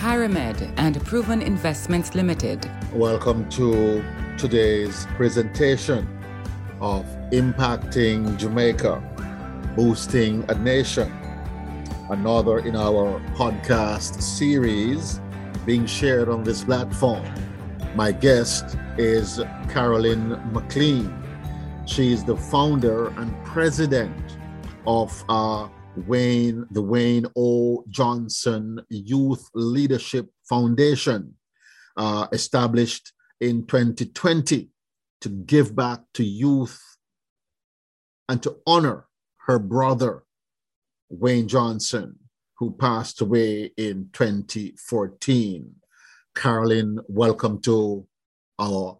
Kyramed, and Proven Investments Limited. Welcome to today's presentation of Impacting Jamaica, Boosting a Nation, another in our podcast series being shared on this platform. My guest is Carolyn McLean. She is the founder and president of uh, Wayne, the Wayne O. Johnson Youth Leadership Foundation, uh, established in 2020 to give back to youth and to honor her brother, Wayne Johnson, who passed away in 2014. Carolyn, welcome to our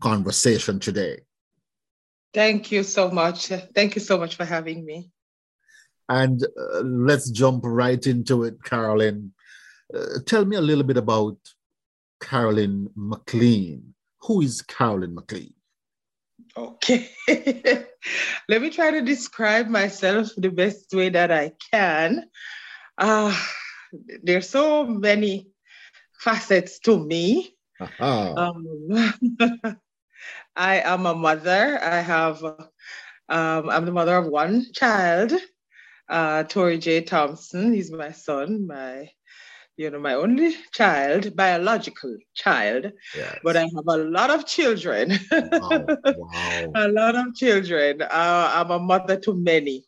conversation today. Thank you so much. Thank you so much for having me. And uh, let's jump right into it, Carolyn. Uh, tell me a little bit about Carolyn McLean. Who is Carolyn McLean? Okay. Let me try to describe myself the best way that I can. Uh, there's so many facets to me. Um, I am a mother. I have, um, I'm the mother of one child, uh, Tori J. Thompson. He's my son, my, you know, my only child, biological child. Yes. But I have a lot of children. Wow. Wow. a lot of children. Uh, I'm a mother to many.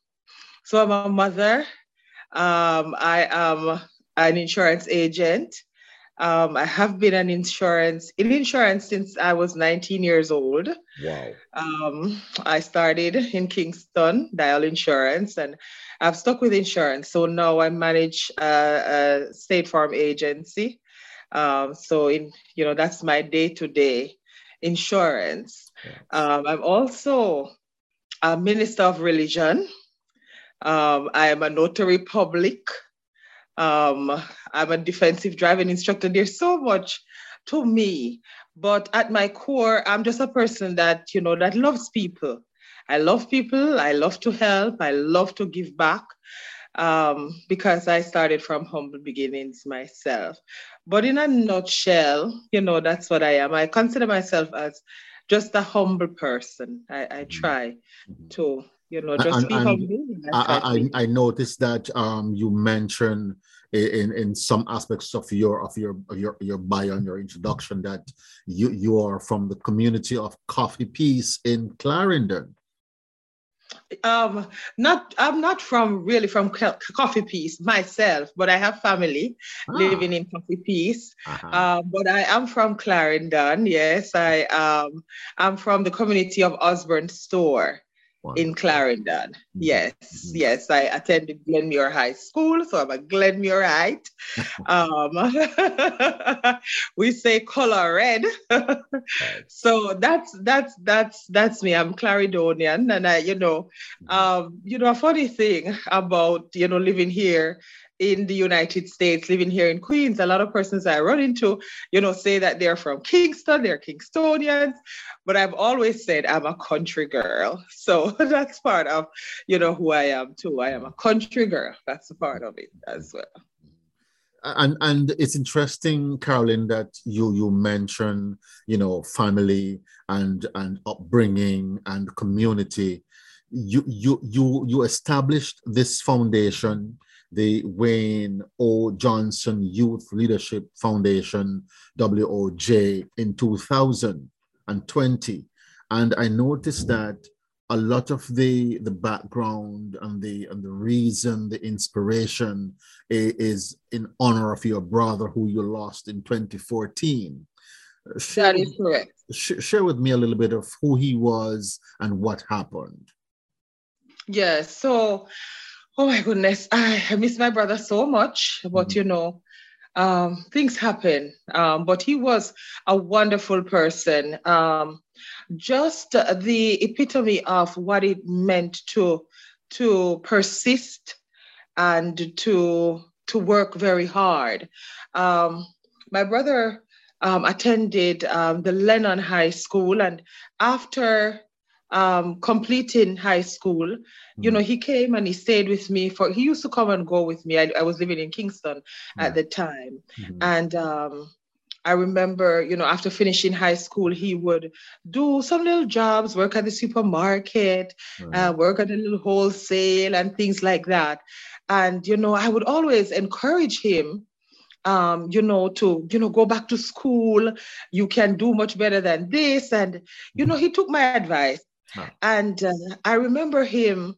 So I'm a mother. Um, I am an insurance agent. Um, I have been an insurance in insurance since I was 19 years old. Wow. Um, I started in Kingston, Dial Insurance, and I've stuck with insurance. So now I manage a, a State Farm agency. Um, so in you know that's my day-to-day insurance. Yes. Um, I'm also a minister of religion. Um, I am a notary public. Um, I'm a defensive driving instructor. There's so much to me, but at my core, I'm just a person that, you know, that loves people. I love people. I love to help. I love to give back um, because I started from humble beginnings myself. But in a nutshell, you know, that's what I am. I consider myself as just a humble person. I, I mm-hmm. try mm-hmm. to you know, just and, be humble. I, I, I, noticed that um, you mentioned in, in some aspects of your of your of your your bio and your introduction that you you are from the community of Coffee Piece in Clarendon. Um, not I'm not from really from Coffee Piece myself, but I have family ah. living in Coffee Piece. Uh-huh. Uh, but I am from Clarendon. Yes, I um I'm from the community of Osborne Store in Clarendon. Mm-hmm. Yes, mm-hmm. yes. I attended Glenmuir High School, so I'm a Glenmuirite. um, we say color red. so that's that's that's that's me. I'm Clarendonian, and I, you know, mm-hmm. um, you know, a funny thing about you know living here in the United States, living here in Queens, a lot of persons I run into, you know, say that they're from Kingston, they're Kingstonians, but I've always said I'm a country girl. So that's part of, you know, who I am too. I am a country girl. That's a part of it as well. And and it's interesting, Carolyn, that you you mention, you know, family and and upbringing and community. You you you you established this foundation the Wayne O. Johnson Youth Leadership Foundation, WOJ, in 2020. And I noticed that a lot of the, the background and the, and the reason, the inspiration is in honor of your brother who you lost in 2014. Share, that is correct. Share with me a little bit of who he was and what happened. Yes. Yeah, so Oh my goodness, I miss my brother so much. But mm-hmm. you know, um, things happen. Um, but he was a wonderful person. Um, just the epitome of what it meant to to persist and to to work very hard. Um, my brother um, attended um, the Lennon High School, and after um, completing high school, mm-hmm. you know, he came and he stayed with me for. He used to come and go with me. I, I was living in Kingston mm-hmm. at the time, mm-hmm. and um, I remember, you know, after finishing high school, he would do some little jobs, work at the supermarket, uh, work at a little wholesale, and things like that. And you know, I would always encourage him um, you know, to, you know, go back to school. You can do much better than this. And, you know, he took my advice. And uh, I remember him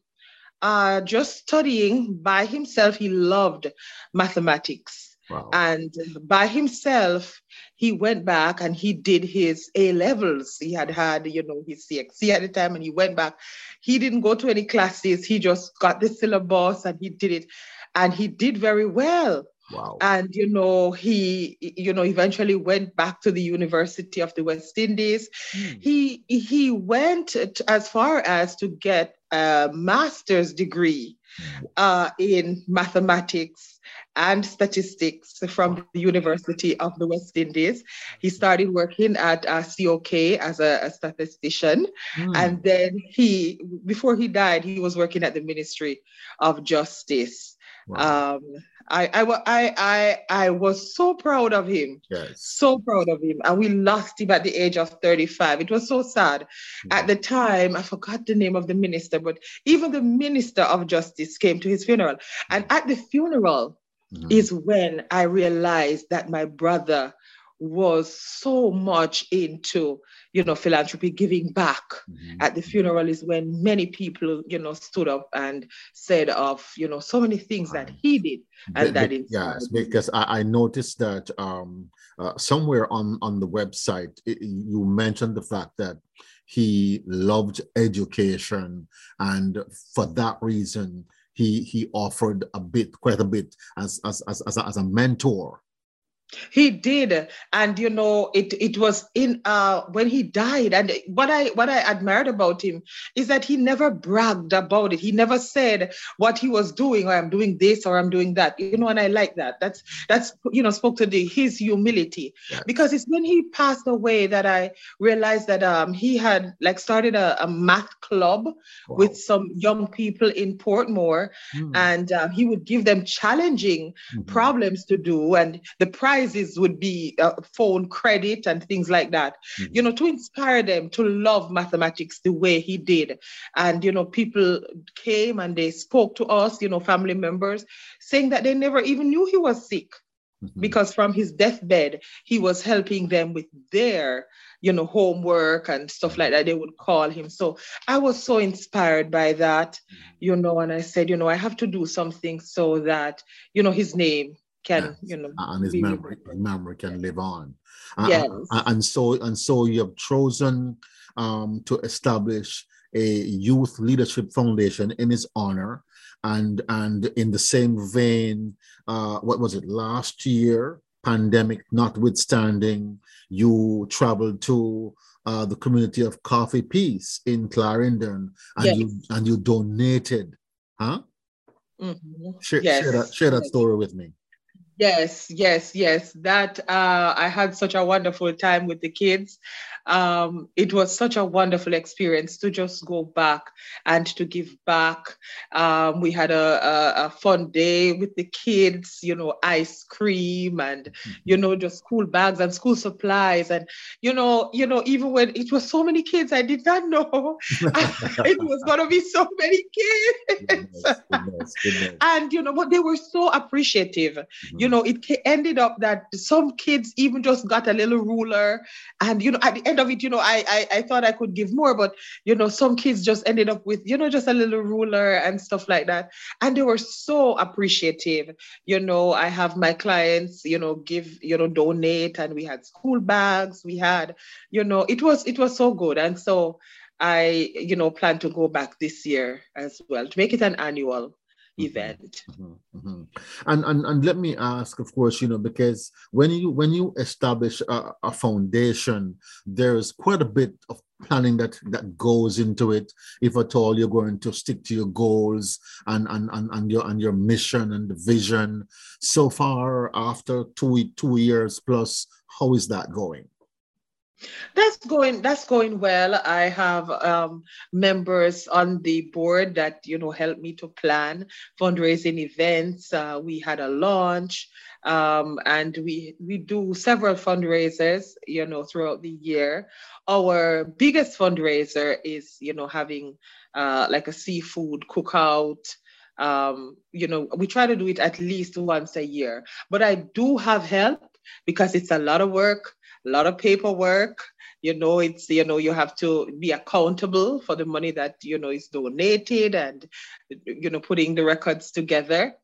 uh, just studying by himself. He loved mathematics. Wow. And by himself, he went back and he did his A levels. He had had, you know, his CXC at the time and he went back. He didn't go to any classes. He just got the syllabus and he did it. And he did very well. Wow. And, you know, he, you know, eventually went back to the University of the West Indies. Mm. He, he went as far as to get a master's degree hmm. uh, in mathematics and statistics from the University of the West Indies. He started working at uh, COK as a, a statistician. Mm. And then he, before he died, he was working at the Ministry of Justice. Wow. Um, I, I, I, I, I was so proud of him. Yes. So proud of him. And we lost him at the age of 35. It was so sad. Mm-hmm. At the time, I forgot the name of the minister, but even the minister of justice came to his funeral. And at the funeral mm-hmm. is when I realized that my brother was so much into you know philanthropy giving back. Mm-hmm. at the funeral is when many people you know stood up and said of you know so many things that he did and that yes because I, I, noticed that um uh, somewhere on on the website it, you mentioned the fact that he loved education and for that reason he he offered a bit quite a bit as as as, as, a, as a mentor he did, and you know, it it was in uh when he died. And what I what I admired about him is that he never bragged about it. He never said what he was doing, or I'm doing this, or I'm doing that. You know, and I like that. That's that's you know spoke to the his humility yes. because it's when he passed away that I realized that um he had like started a, a math club wow. with some young people in Portmore, mm. and uh, he would give them challenging mm-hmm. problems to do, and the prize prizes would be uh, phone credit and things like that, mm-hmm. you know, to inspire them to love mathematics the way he did. And, you know, people came and they spoke to us, you know, family members, saying that they never even knew he was sick. Mm-hmm. Because from his deathbed, he was helping them with their, you know, homework and stuff like that. They would call him. So I was so inspired by that, mm-hmm. you know, and I said, you know, I have to do something so that, you know, his name can yes. you know and his memory, his memory can live on yes. and so and so you have chosen um, to establish a youth leadership foundation in his honor and and in the same vein uh, what was it last year pandemic notwithstanding you traveled to uh, the community of coffee piece in clarendon and yes. you and you donated huh mm-hmm. share, yes. share, that, share that story with me Yes, yes, yes. That uh, I had such a wonderful time with the kids um, it was such a wonderful experience to just go back and to give back. Um, we had a, a, a, fun day with the kids, you know, ice cream and, mm-hmm. you know, just school bags and school supplies. And, you know, you know, even when it was so many kids, I did not know it was going to be so many kids. Goodness, goodness, goodness. And, you know, but they were so appreciative. Mm-hmm. You know, it ended up that some kids even just got a little ruler. And, you know, at the end end of it, you know, I, I I thought I could give more, but you know, some kids just ended up with, you know, just a little ruler and stuff like that. And they were so appreciative. You know, I have my clients, you know, give, you know, donate, and we had school bags, we had, you know, it was it was so good. And so I, you know, plan to go back this year as well to make it an annual event. Mm-hmm, mm-hmm. And, and and let me ask, of course, you know, because when you when you establish a, a, foundation, there's quite a bit of planning that that goes into it. If at all you're going to stick to your goals and and and, and your and your mission and the vision. So far, after two two years plus, how is that going? That's going that's going well. I have um, members on the board that you know help me to plan fundraising events. Uh, we had a launch, um, and we we do several fundraisers, you know, throughout the year. Our biggest fundraiser is you know having uh, like a seafood cookout. Um, you know, we try to do it at least once a year, but I do have help because it's a lot of work a lot of paperwork you know it's you know you have to be accountable for the money that you know is donated and you know putting the records together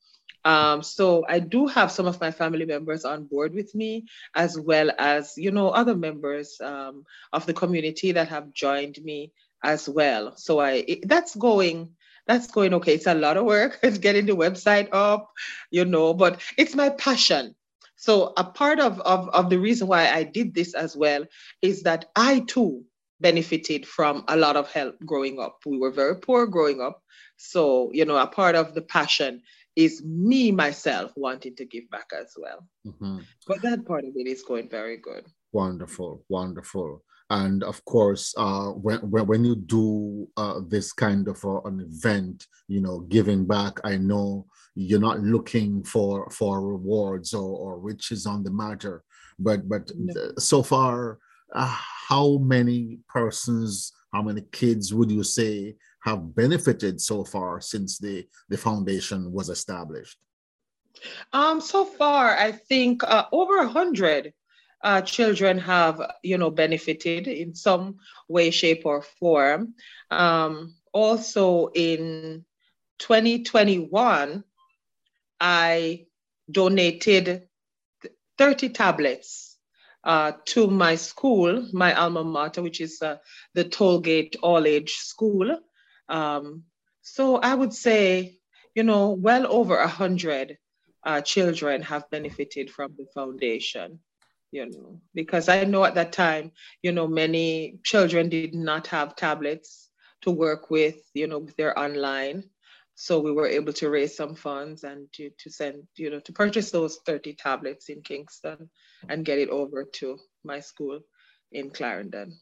um, so I do have some of my family members on board with me, as well as you know other members um, of the community that have joined me as well. So I it, that's going that's going okay. It's a lot of work. It's getting the website up, you know, but it's my passion. So a part of, of, of the reason why I did this as well is that I too benefited from a lot of help growing up. We were very poor growing up. So, you know, a part of the passion is me myself wanting to give back as well. Mm-hmm. But that part of it is going very good. Wonderful, wonderful. And of course, uh, when, when you do uh, this kind of uh, an event, you know, giving back, I know you're not looking for for rewards or, or riches on the matter but but no. so far uh, how many persons how many kids would you say have benefited so far since the the foundation was established um so far i think uh, over a hundred uh, children have you know benefited in some way shape or form um, also in 2021 I donated 30 tablets uh, to my school, my alma mater, which is uh, the Tollgate All Age School. Um, so I would say, you know, well over a hundred uh, children have benefited from the foundation. You know, because I know at that time, you know, many children did not have tablets to work with, you know, with their online. So we were able to raise some funds and to, to send you know to purchase those 30 tablets in kingston and get it over to my school in clarendon.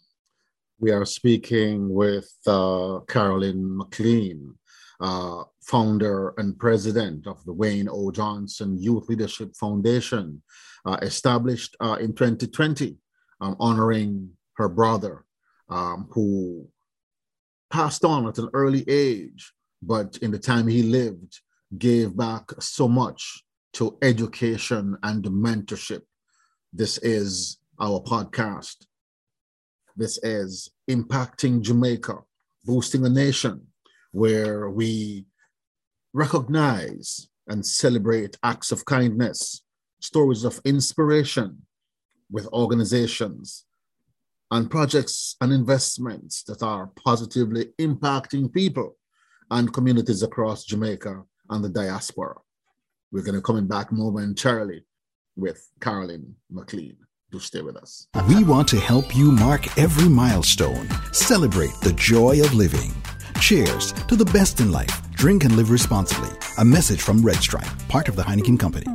We are speaking with uh, carolyn mclean uh, founder and president of the wayne o johnson youth leadership foundation uh, established uh, in 2020 um, honoring her brother um, who passed on at an early age but in the time he lived, gave back so much to education and mentorship. This is our podcast. This is Impacting Jamaica, Boosting a Nation, where we recognize and celebrate acts of kindness, stories of inspiration with organizations and projects and investments that are positively impacting people and communities across Jamaica and the diaspora. We're going to come back momentarily with Carolyn McLean. Do stay with us. We want to help you mark every milestone, celebrate the joy of living. Cheers to the best in life. Drink and live responsibly. A message from Red Stripe, part of the Heineken Company.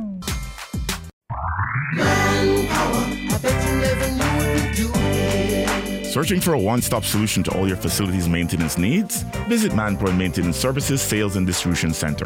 Searching for a one stop solution to all your facilities maintenance needs? Visit Manpower Maintenance Services Sales and Distribution Center.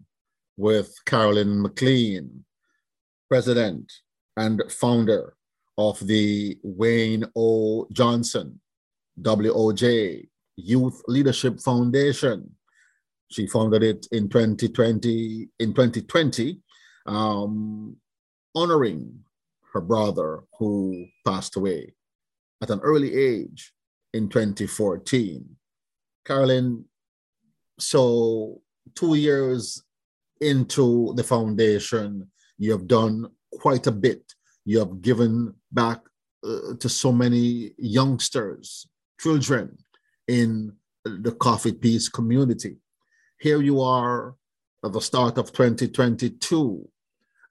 with Carolyn McLean, president and founder of the Wayne O. Johnson WOJ Youth Leadership Foundation. She founded it in 2020, in 2020, um, honoring her brother who passed away at an early age in 2014. Carolyn, so two years into the foundation, you have done quite a bit. You have given back uh, to so many youngsters, children in the Coffee Piece community. Here you are at the start of 2022,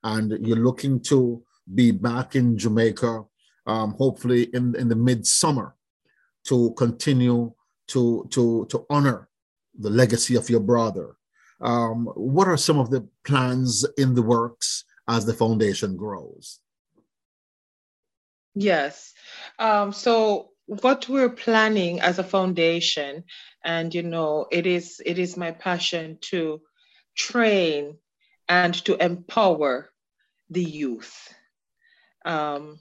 and you're looking to be back in Jamaica, um, hopefully in, in the midsummer, to continue to, to, to honor the legacy of your brother. Um, what are some of the plans in the works as the foundation grows? Yes. Um, so what we're planning as a foundation, and you know, it is it is my passion to train and to empower the youth. Um,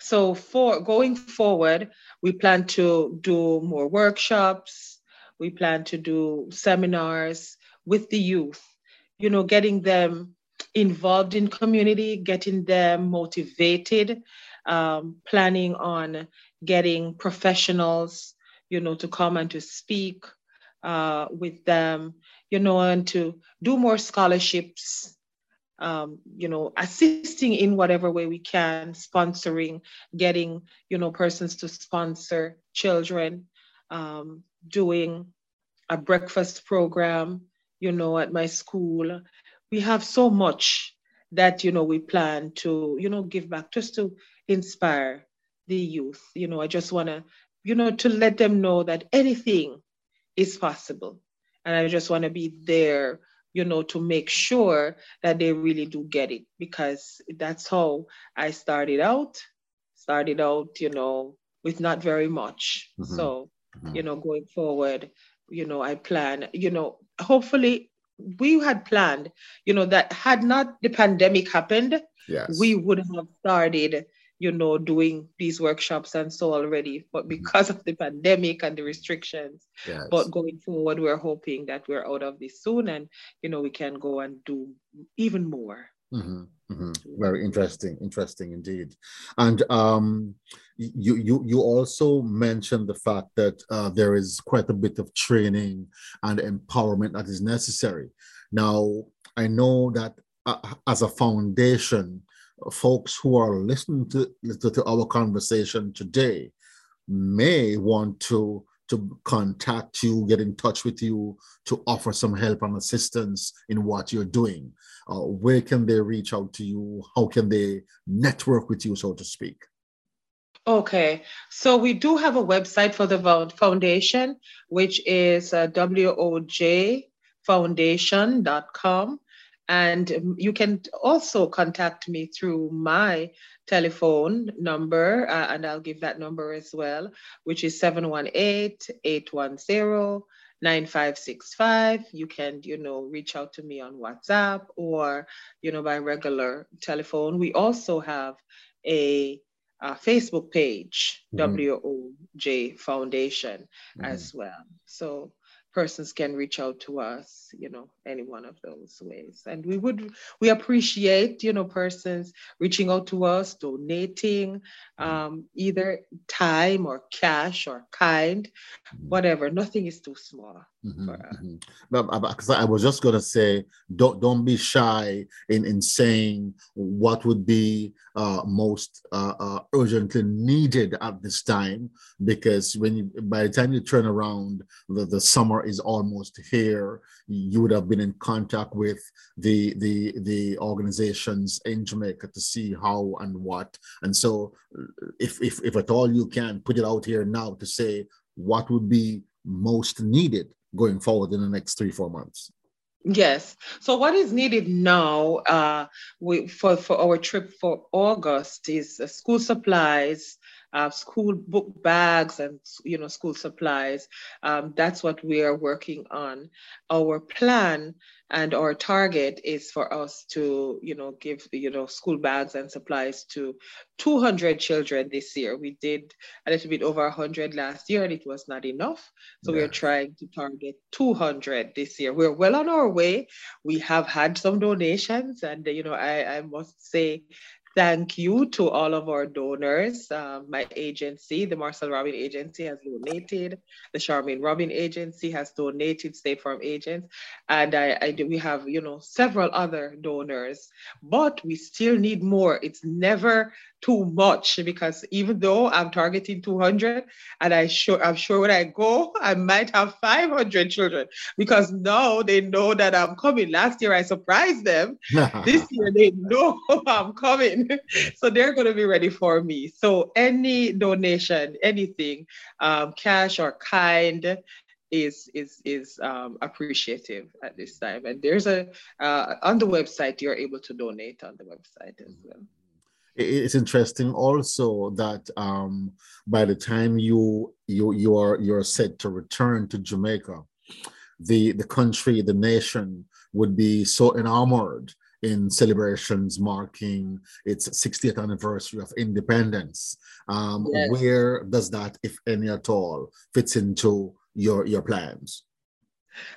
so for going forward, we plan to do more workshops. We plan to do seminars with the youth, you know, getting them involved in community, getting them motivated, um, planning on getting professionals, you know, to come and to speak uh, with them, you know, and to do more scholarships um, you know, assisting in whatever way we can, sponsoring, getting, you know, persons to sponsor children, um, doing a breakfast program, you know, at my school. We have so much that, you know, we plan to, you know, give back just to inspire the youth. You know, I just want to, you know, to let them know that anything is possible. And I just want to be there you know, to make sure that they really do get it because that's how I started out. Started out, you know, with not very much. Mm-hmm. So, mm-hmm. you know, going forward, you know, I plan, you know, hopefully we had planned, you know, that had not the pandemic happened, yes. we would have started you know, doing these workshops and so already, but mm-hmm. because of the pandemic and the restrictions. Yes. But going forward, we're hoping that we're out of this soon and, you know, we can go and do even more. Mm-hmm, mm-hmm. Very interesting, interesting indeed. And um, you you you also mentioned the fact that uh, there is quite a bit of training and empowerment that is necessary. Now, I know that uh, as a foundation, folks who are listening to, to our conversation today may want to to contact you, get in touch with you, to offer some help and assistance in what you're doing. Uh, where can they reach out to you? How can they network with you, so to speak? Okay, so we do have a website for the foundation, which is uh, wojfoundation.com. And you can also contact me through my telephone number, uh, and I'll give that number as well, which is 718 810 9565. You can, you know, reach out to me on WhatsApp or, you know, by regular telephone. We also have a, a Facebook page, mm-hmm. WOJ Foundation, mm-hmm. as well. So persons can reach out to us, you know, any one of those ways. And we would, we appreciate, you know, persons reaching out to us, donating um, either time or cash or kind, whatever. Nothing is too small. Mm-hmm, mm-hmm. Because I was just gonna say, don't don't be shy in in saying what would be uh, most uh, uh, urgently needed at this time, because when you, by the time you turn around, the, the summer is almost here. You would have been in contact with the the the organizations in Jamaica to see how and what, and so if if if at all you can put it out here now to say what would be most needed going forward in the next three, four months? Yes. So what is needed now uh, we, for, for our trip for August is uh, school supplies, uh, school book bags and you know school supplies. Um, that's what we are working on. Our plan and our target is for us to you know give you know school bags and supplies to 200 children this year. We did a little bit over 100 last year, and it was not enough. So we're trying to target 200 this year. We're well on our way. We have had some donations, and you know I, I must say thank you to all of our donors. Uh, my agency, the Marcel Robin Agency, has donated. The Charmaine Robin Agency has donated State Farm agents, and I, I do, we have you know several other donors, but we still need more. It's never too much because even though I'm targeting 200, and I sure I'm sure when I go, I might have 500 children because now they know that I'm coming. Last year I surprised them. this year they know I'm coming, so they're going to be ready for me. So any donation, anything, um, cash or kind, is is is um, appreciative at this time. And there's a uh, on the website you're able to donate on the website as well it's interesting also that um, by the time you you you are you're set to return to Jamaica, the the country, the nation would be so enamored in celebrations marking its 60th anniversary of independence. Um, yes. Where does that, if any at all, fits into your your plans?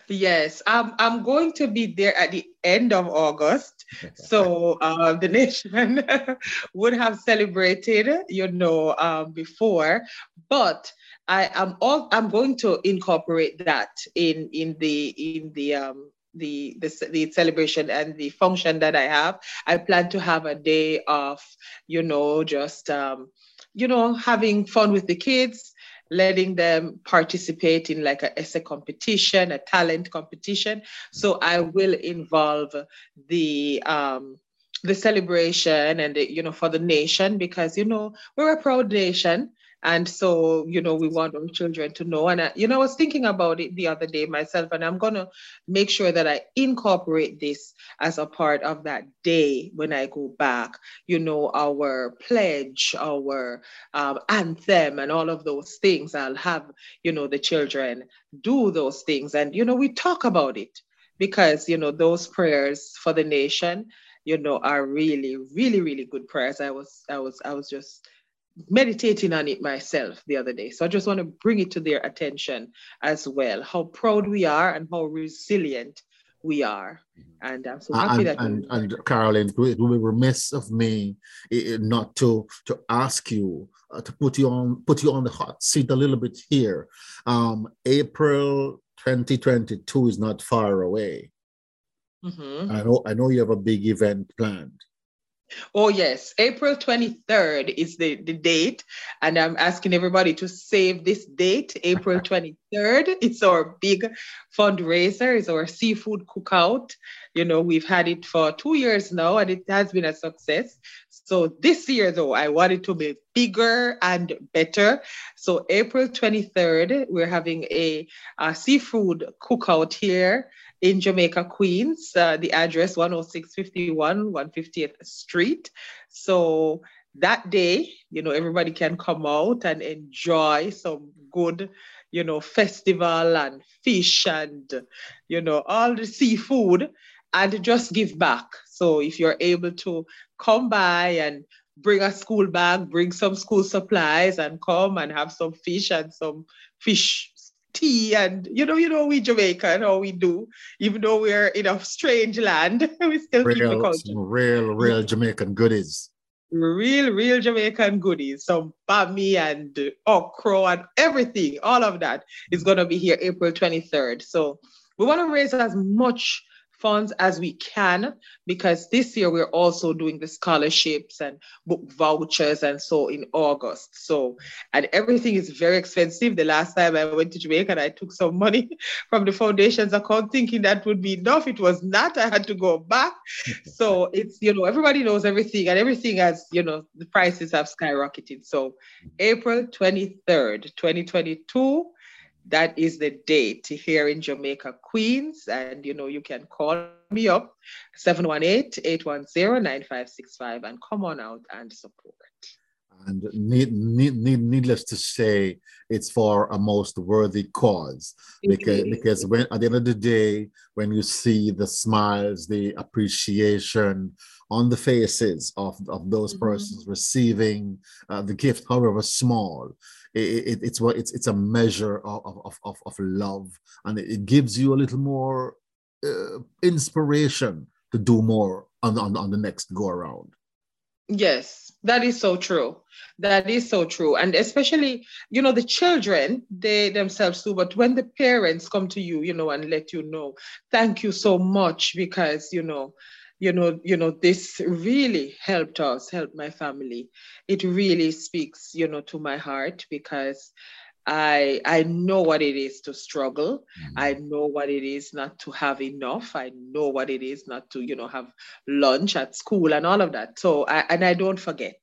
Yes, I'm, I'm going to be there at the end of August. so uh, the nation would have celebrated, you know, um, before, but I am all I'm going to incorporate that in in the in the um, the, the the celebration and the function that I have. I plan to have a day of, you know, just um, you know, having fun with the kids, letting them participate in like a essay competition, a talent competition. So I will involve the um, the celebration and the, you know for the nation because you know we're a proud nation and so, you know, we want our children to know. And, I, you know, I was thinking about it the other day myself, and I'm going to make sure that I incorporate this as a part of that day when I go back. You know, our pledge, our um, anthem, and all of those things. I'll have, you know, the children do those things. And, you know, we talk about it because, you know, those prayers for the nation you know are really really really good prayers i was i was i was just meditating on it myself the other day. So I just want to bring it to their attention as well, how proud we are and how resilient we are. And I'm so happy and, that and, and Carolyn, it would be remiss of me not to to ask you uh, to put you on put you on the hot seat a little bit here. Um, April 2022 is not far away. Mm-hmm. I know I know you have a big event planned. Oh, yes. April 23rd is the, the date. And I'm asking everybody to save this date, April 23rd. It's our big fundraiser, it's our seafood cookout. You know, we've had it for two years now and it has been a success. So this year, though, I want it to be bigger and better. So April 23rd, we're having a, a seafood cookout here in Jamaica, Queens. Uh, the address 10651 150th Street. So that day, you know, everybody can come out and enjoy some good, you know, festival and fish and, you know, all the seafood and just give back. So if you're able to come by and bring a school bag, bring some school supplies and come and have some fish and some fish tea and you know you know we Jamaican how we do even though we're in a strange land we still real, keep the culture. real real Jamaican goodies. Real real Jamaican goodies some bami and okra and everything all of that is going to be here April 23rd so we want to raise as much funds as we can because this year we're also doing the scholarships and book vouchers and so in August. So, and everything is very expensive. The last time I went to Jamaica and I took some money from the foundation's account thinking that would be enough. It was not. I had to go back. so it's, you know, everybody knows everything and everything has, you know, the prices have skyrocketed. So April 23rd, 2022 that is the date here in Jamaica, Queens. And, you know, you can call me up, 718-810-9565 and come on out and support. And need, need, need, needless to say, it's for a most worthy cause. Because, because when at the end of the day, when you see the smiles, the appreciation on the faces of, of those mm-hmm. persons receiving uh, the gift, however small, it, it, it's what it's it's a measure of, of, of, of love and it, it gives you a little more uh, inspiration to do more on, on, on the next go around. Yes, that is so true. That is so true. And especially, you know, the children, they themselves do, but when the parents come to you, you know, and let you know, thank you so much because, you know, you know, you know, this really helped us, helped my family. It really speaks, you know, to my heart because I I know what it is to struggle. Mm-hmm. I know what it is not to have enough. I know what it is not to, you know, have lunch at school and all of that. So I and I don't forget.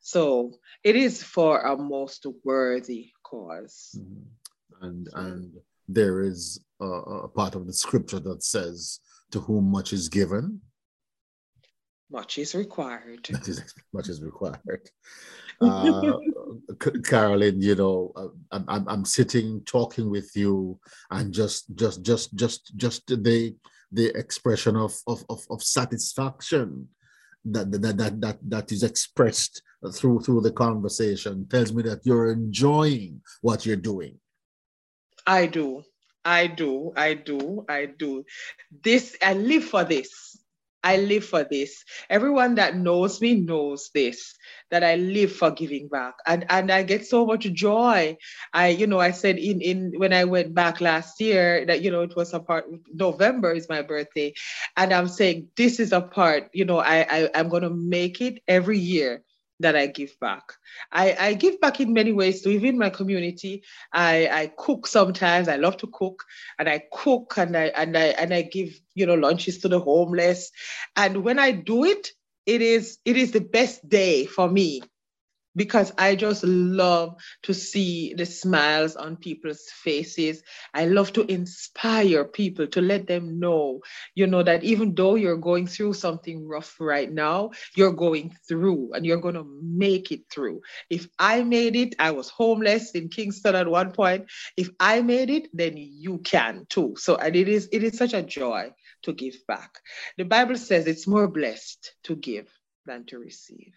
So it is for a most worthy because mm-hmm. And and there is a, a part of the scripture that says, "To whom much is given, much is required. much is required. Uh, Carolyn, you know, uh, I'm, I'm, I'm sitting talking with you, and just just just just just the the expression of of of, of satisfaction that, that that that that is expressed through through the conversation tells me that you're enjoying what you're doing. I do. I do. I do. I do. This I live for this. I live for this. Everyone that knows me knows this that I live for giving back, and and I get so much joy. I you know I said in in when I went back last year that you know it was a part November is my birthday, and I'm saying this is a part you know I, I I'm gonna make it every year that I give back. I, I give back in many ways to even my community. I, I cook sometimes. I love to cook and I cook and I and I and I give, you know, lunches to the homeless. And when I do it, it is it is the best day for me because I just love to see the smiles on people's faces. I love to inspire people to let them know, you know, that even though you're going through something rough right now, you're going through and you're going to make it through. If I made it, I was homeless in Kingston at one point. If I made it, then you can too. So and it is it is such a joy to give back. The Bible says it's more blessed to give than to receive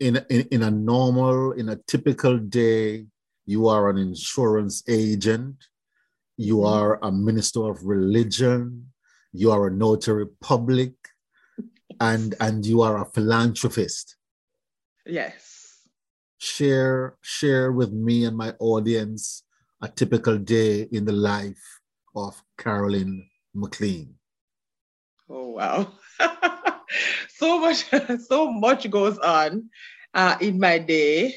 in, in, in a normal, in a typical day, you are an insurance agent, you mm-hmm. are a minister of religion, you are a notary public, and and you are a philanthropist. Yes. Share share with me and my audience a typical day in the life of Carolyn McLean. Oh wow. so much, so much goes on uh, in my day.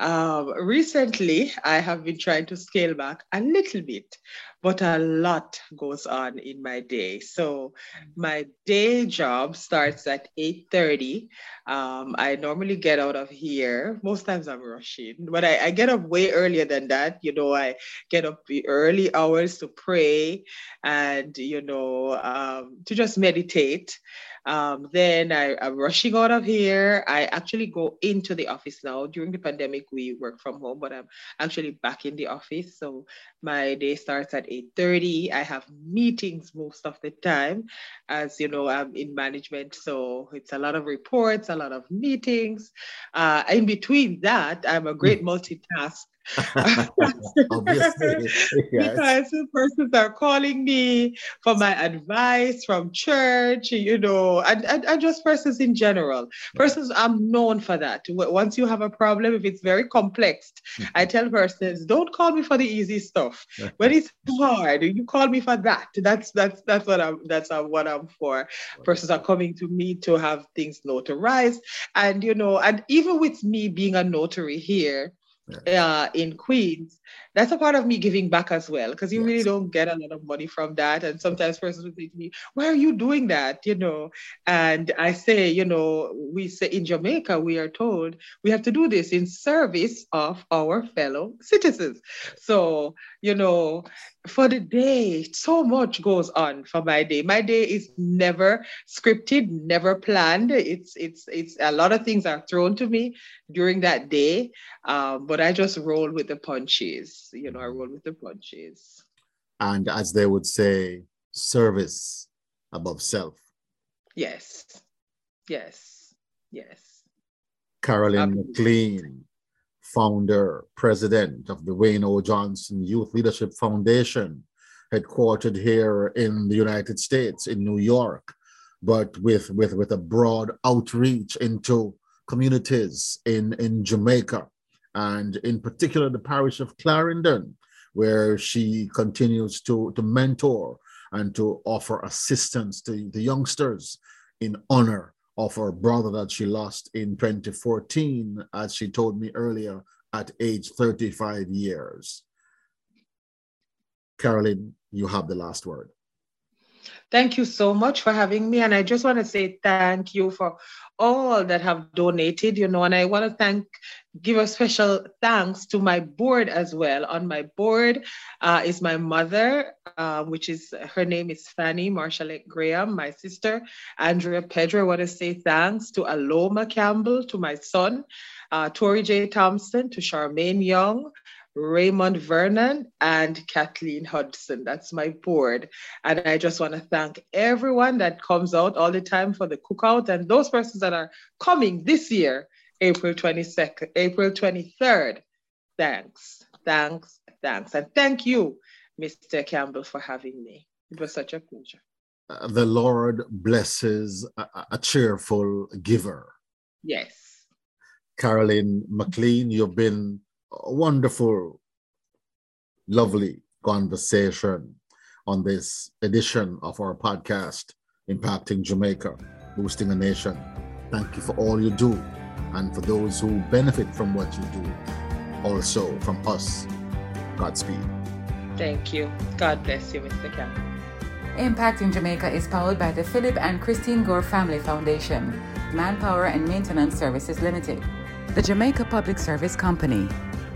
Um, recently, I have been trying to scale back a little bit, but a lot goes on in my day. So my day job starts at 8.30. Um, I normally get out of here. Most times I'm rushing, but I, I, get up way earlier than that. You know, I get up the early hours to pray and, you know, um, to just meditate. Um, then I, am rushing out of here. I actually go into the office now. During the pandemic, we work from home, but I'm actually back in the office. So my day starts at 8:30. I have meetings most of the time, as you know, I'm in management, so it's a lot of reports, a lot of meetings. Uh, in between that, I'm a great multitask Obviously, yes. because persons are calling me for my advice from church, you know, and, and, and just persons in general. Persons, I'm known for that. Once you have a problem, if it's very complex, mm-hmm. I tell persons, don't call me for the easy stuff. when it's hard, you call me for that. That's that's that's what I'm that's what I'm for. Persons are coming to me to have things notarized, and you know, and even with me being a notary here uh, in Queens, that's a part of me giving back as well, because you yes. really don't get a lot of money from that. And sometimes persons will say to me, Why are you doing that? You know, and I say, you know, we say in Jamaica, we are told we have to do this in service of our fellow citizens. So, you know, for the day, so much goes on for my day. My day is never scripted, never planned. It's it's it's a lot of things are thrown to me during that day, um, but I just roll with the punches. You know, I roll with the punches. And as they would say, service above self. Yes, yes, yes. Carolyn McLean founder, president of the Wayne O. Johnson Youth Leadership Foundation, headquartered here in the United States, in New York, but with, with, with a broad outreach into communities in, in Jamaica, and in particular the parish of Clarendon, where she continues to, to mentor and to offer assistance to the youngsters in honor of her brother that she lost in 2014, as she told me earlier, at age 35 years. Carolyn, you have the last word. Thank you so much for having me. And I just want to say thank you for all that have donated, you know, and I want to thank, give a special thanks to my board as well. On my board uh, is my mother, uh, which is, her name is Fanny Marshallette Graham, my sister, Andrea Pedro. I want to say thanks to Aloma Campbell, to my son, uh, Tori J. Thompson, to Charmaine Young, Raymond Vernon, and Kathleen Hudson. That's my board. And I just want to thank everyone that comes out all the time for the cookout and those persons that are coming this year, April 22nd, April 23rd. Thanks, thanks, thanks. And thank you, Mr. Campbell, for having me. It was such a pleasure. Uh, the Lord blesses a, a cheerful giver. Yes. Carolyn McLean, you've been a wonderful, lovely conversation on this edition of our podcast, Impacting Jamaica, Boosting a Nation. Thank you for all you do and for those who benefit from what you do. Also, from us, Godspeed. Thank you. God bless you, Mr. Campbell. Impacting Jamaica is powered by the Philip and Christine Gore Family Foundation, Manpower and Maintenance Services Limited, the Jamaica Public Service Company,